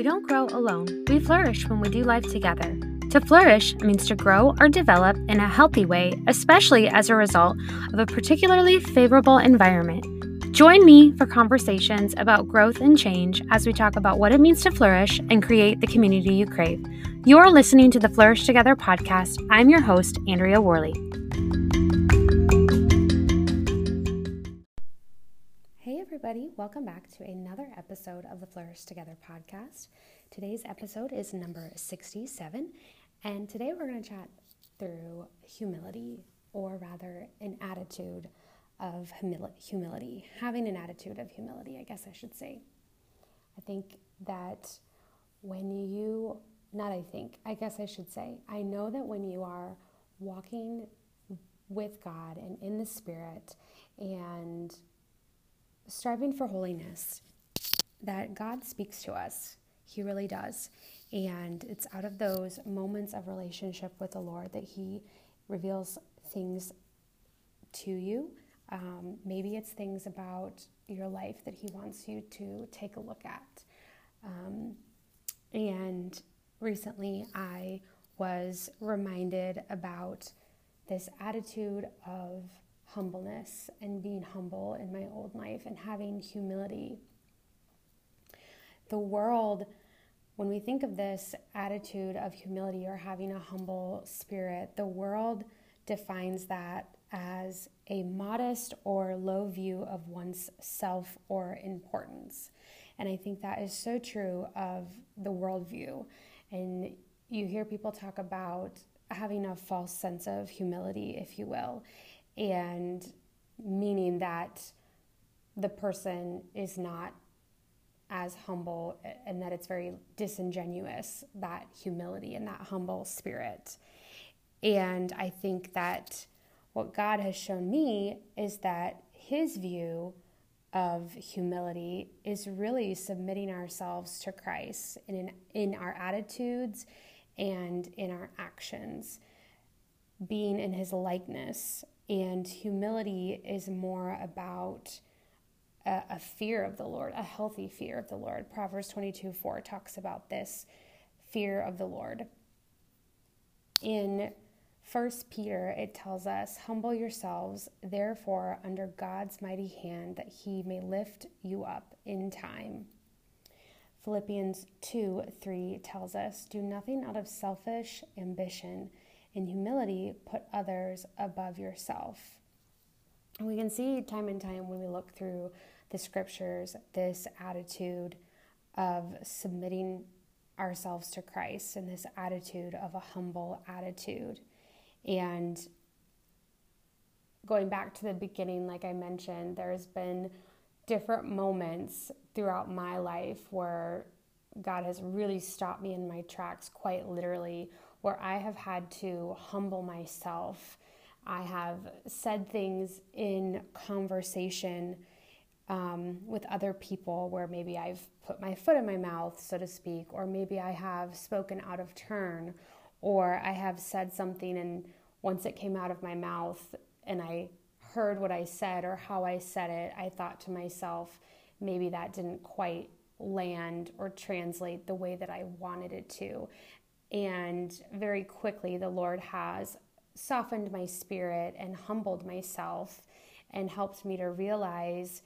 we don't grow alone. We flourish when we do life together. To flourish means to grow or develop in a healthy way, especially as a result of a particularly favorable environment. Join me for conversations about growth and change as we talk about what it means to flourish and create the community you crave. You're listening to the Flourish Together podcast. I'm your host, Andrea Worley. Everybody, welcome back to another episode of the Flourish Together podcast. Today's episode is number 67, and today we're going to chat through humility, or rather, an attitude of humility, having an attitude of humility, I guess I should say. I think that when you, not I think, I guess I should say, I know that when you are walking with God and in the Spirit and striving for holiness, that God speaks to us. He really does. And it's out of those moments of relationship with the Lord that He reveals things to you. Um, maybe it's things about your life that He wants you to take a look at. Um, and recently I was reminded about this attitude of humbleness and being humble in my old life and having humility. The world when we think of this attitude of humility or having a humble spirit, the world defines that as a modest or low view of one's self or importance. And I think that is so true of the worldview. And you hear people talk about having a false sense of humility, if you will, and meaning that the person is not as humble and that it's very disingenuous, that humility and that humble spirit. And I think that what God has shown me is that his view of humility is really submitting ourselves to Christ in, in our attitudes and in our actions, being in his likeness. And humility is more about a, a fear of the Lord, a healthy fear of the Lord. Proverbs 22 4 talks about this fear of the Lord. In First Peter, it tells us, Humble yourselves, therefore, under God's mighty hand, that he may lift you up in time. Philippians 2 3 tells us, Do nothing out of selfish ambition. In humility, put others above yourself. We can see time and time when we look through the scriptures this attitude of submitting ourselves to Christ and this attitude of a humble attitude. And going back to the beginning, like I mentioned, there's been different moments throughout my life where God has really stopped me in my tracks, quite literally, where I have had to humble myself I have said things in conversation um, with other people where maybe I've put my foot in my mouth, so to speak, or maybe I have spoken out of turn, or I have said something and once it came out of my mouth and I heard what I said or how I said it, I thought to myself, maybe that didn't quite land or translate the way that I wanted it to. And very quickly, the Lord has softened my spirit and humbled myself and helped me to realize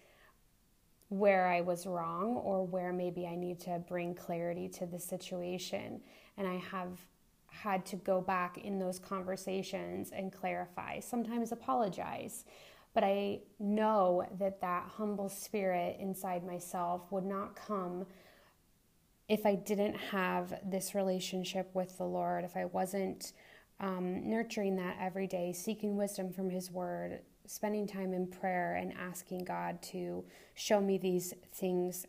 where I was wrong or where maybe I need to bring clarity to the situation. And I have had to go back in those conversations and clarify, sometimes apologize. But I know that that humble spirit inside myself would not come if I didn't have this relationship with the Lord, if I wasn't um, nurturing that every day, seeking wisdom from His Word, spending time in prayer, and asking God to show me these things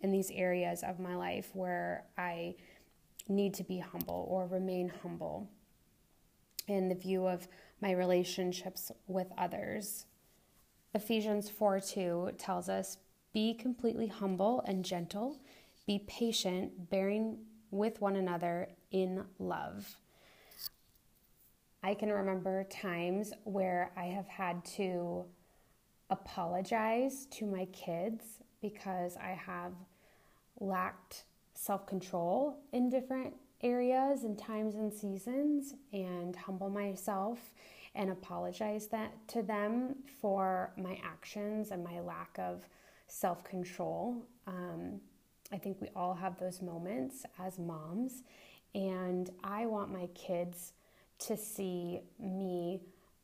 in these areas of my life where I need to be humble or remain humble in the view of my relationships with others. Ephesians 4 2 tells us, Be completely humble and gentle, be patient, bearing with one another in love. I can remember times where I have had to apologize to my kids because I have lacked self control in different areas and times and seasons and humble myself and apologize that to them for my actions and my lack of self control. Um, I think we all have those moments as moms, and I want my kids to see me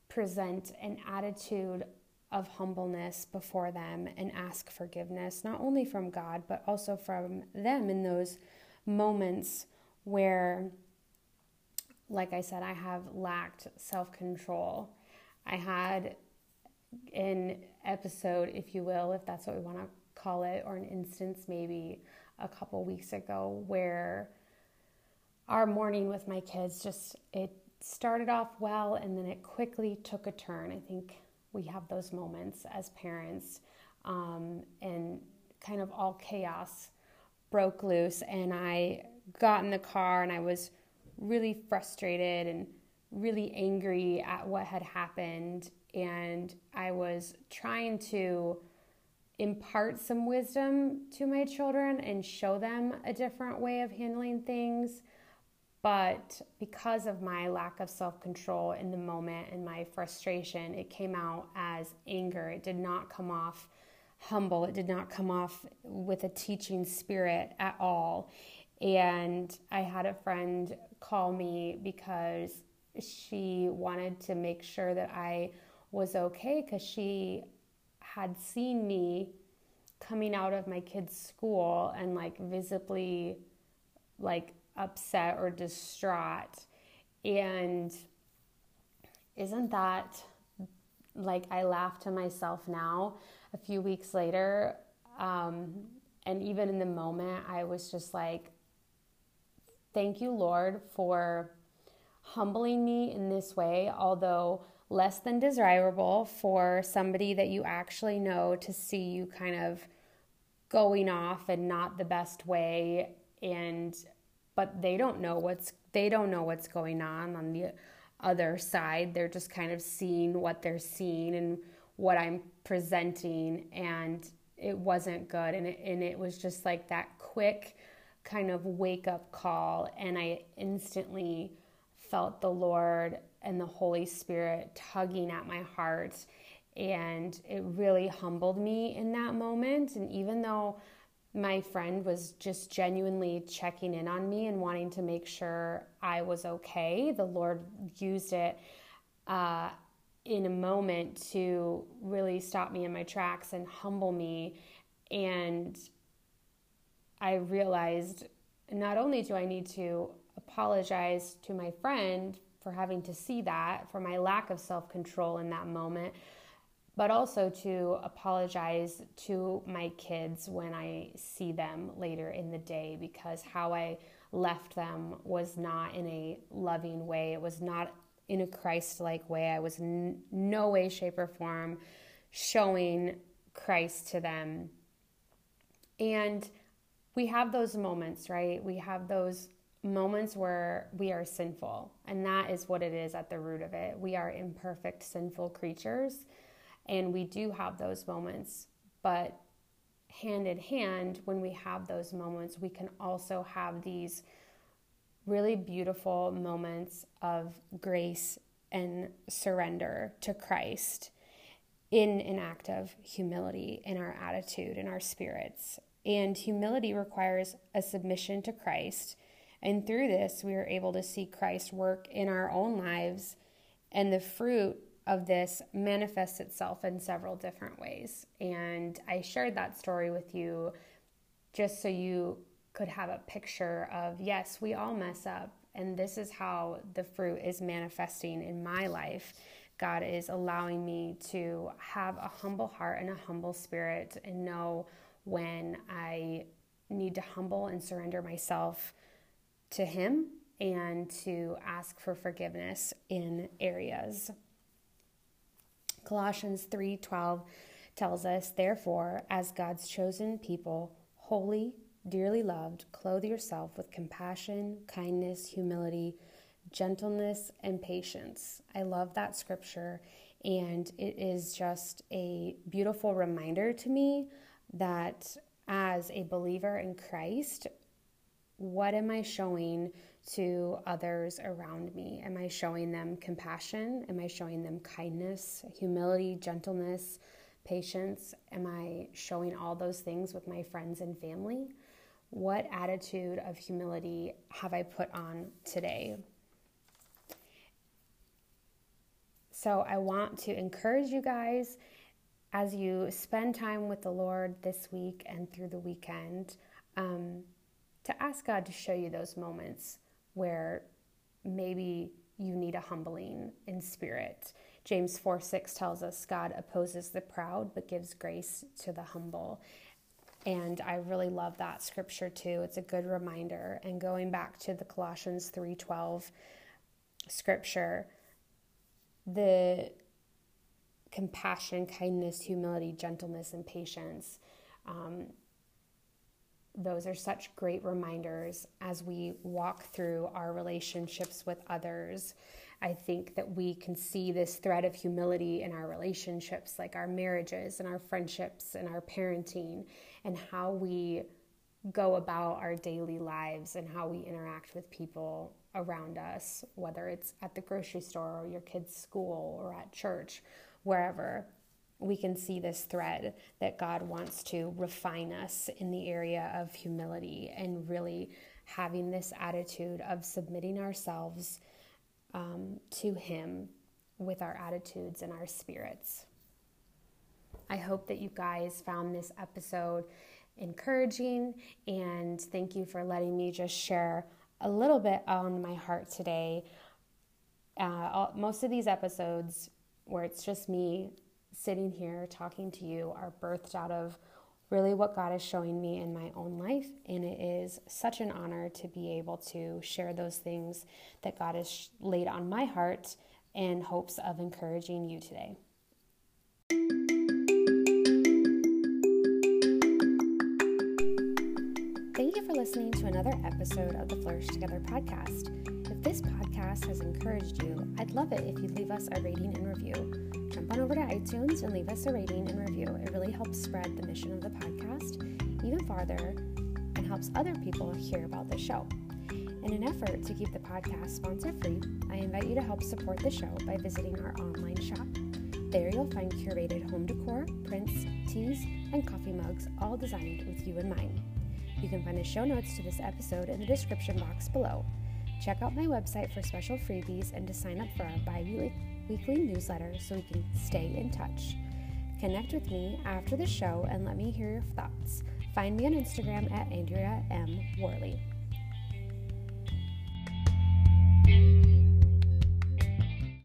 present an attitude of humbleness before them and ask forgiveness, not only from God, but also from them in those moments where, like I said, I have lacked self control. I had an episode, if you will, if that's what we want to call it, or an instance maybe a couple weeks ago where our morning with my kids just it started off well and then it quickly took a turn. I think we have those moments as parents, um, and kind of all chaos broke loose. And I got in the car and I was really frustrated and really angry at what had happened. And I was trying to impart some wisdom to my children and show them a different way of handling things. But because of my lack of self control in the moment and my frustration, it came out as anger. It did not come off humble, it did not come off with a teaching spirit at all. And I had a friend call me because she wanted to make sure that I was okay because she had seen me coming out of my kid's school and like visibly like upset or distraught. And isn't that like I laugh to myself now a few weeks later? Um, and even in the moment, I was just like, thank you, Lord, for humbling me in this way, although less than desirable for somebody that you actually know to see you kind of going off and not the best way and but they don't know what's they don't know what's going on on the other side. They're just kind of seeing what they're seeing and what I'm presenting, and it wasn't good. And it, and it was just like that quick kind of wake up call, and I instantly felt the Lord and the Holy Spirit tugging at my heart. And it really humbled me in that moment. And even though my friend was just genuinely checking in on me and wanting to make sure I was okay. The Lord used it uh, in a moment to really stop me in my tracks and humble me. And I realized not only do I need to apologize to my friend for having to see that, for my lack of self control in that moment, but also to apologize to my kids when I see them later in the day because how I left them was not in a loving way. It was not in a Christ like way. I was in no way, shape, or form showing Christ to them. And we have those moments, right? We have those moments where we are sinful, and that is what it is at the root of it. We are imperfect, sinful creatures and we do have those moments, but hand in hand, when we have those moments, we can also have these really beautiful moments of grace and surrender to Christ in an act of humility in our attitude, in our spirits. And humility requires a submission to Christ. And through this, we are able to see Christ work in our own lives and the fruit of this manifests itself in several different ways. And I shared that story with you just so you could have a picture of yes, we all mess up, and this is how the fruit is manifesting in my life. God is allowing me to have a humble heart and a humble spirit and know when I need to humble and surrender myself to Him and to ask for forgiveness in areas Colossians 3:12 tells us, "Therefore, as God's chosen people, holy, dearly loved, clothe yourself with compassion, kindness, humility, gentleness, and patience." I love that scripture, and it is just a beautiful reminder to me that as a believer in Christ, what am I showing to others around me? Am I showing them compassion? Am I showing them kindness, humility, gentleness, patience? Am I showing all those things with my friends and family? What attitude of humility have I put on today? So I want to encourage you guys as you spend time with the Lord this week and through the weekend um, to ask God to show you those moments where maybe you need a humbling in spirit. James 4 6 tells us God opposes the proud but gives grace to the humble. And I really love that scripture too. It's a good reminder. And going back to the Colossians 3:12 scripture, the compassion, kindness, humility, gentleness, and patience. Um, those are such great reminders as we walk through our relationships with others. I think that we can see this thread of humility in our relationships, like our marriages and our friendships and our parenting, and how we go about our daily lives and how we interact with people around us, whether it's at the grocery store or your kid's school or at church, wherever. We can see this thread that God wants to refine us in the area of humility and really having this attitude of submitting ourselves um, to Him with our attitudes and our spirits. I hope that you guys found this episode encouraging and thank you for letting me just share a little bit on my heart today. Uh, all, most of these episodes, where it's just me sitting here talking to you, are birthed out of really what God is showing me in my own life. And it is such an honor to be able to share those things that God has laid on my heart in hopes of encouraging you today. Listening to another episode of the Flourish Together podcast. If this podcast has encouraged you, I'd love it if you'd leave us a rating and review. Jump on over to iTunes and leave us a rating and review. It really helps spread the mission of the podcast even farther and helps other people hear about the show. In an effort to keep the podcast sponsor free, I invite you to help support the show by visiting our online shop. There you'll find curated home decor, prints, teas, and coffee mugs, all designed with you in mind. You can find the show notes to this episode in the description box below. Check out my website for special freebies and to sign up for our bi weekly newsletter so we can stay in touch. Connect with me after the show and let me hear your thoughts. Find me on Instagram at Andrea M. Ward.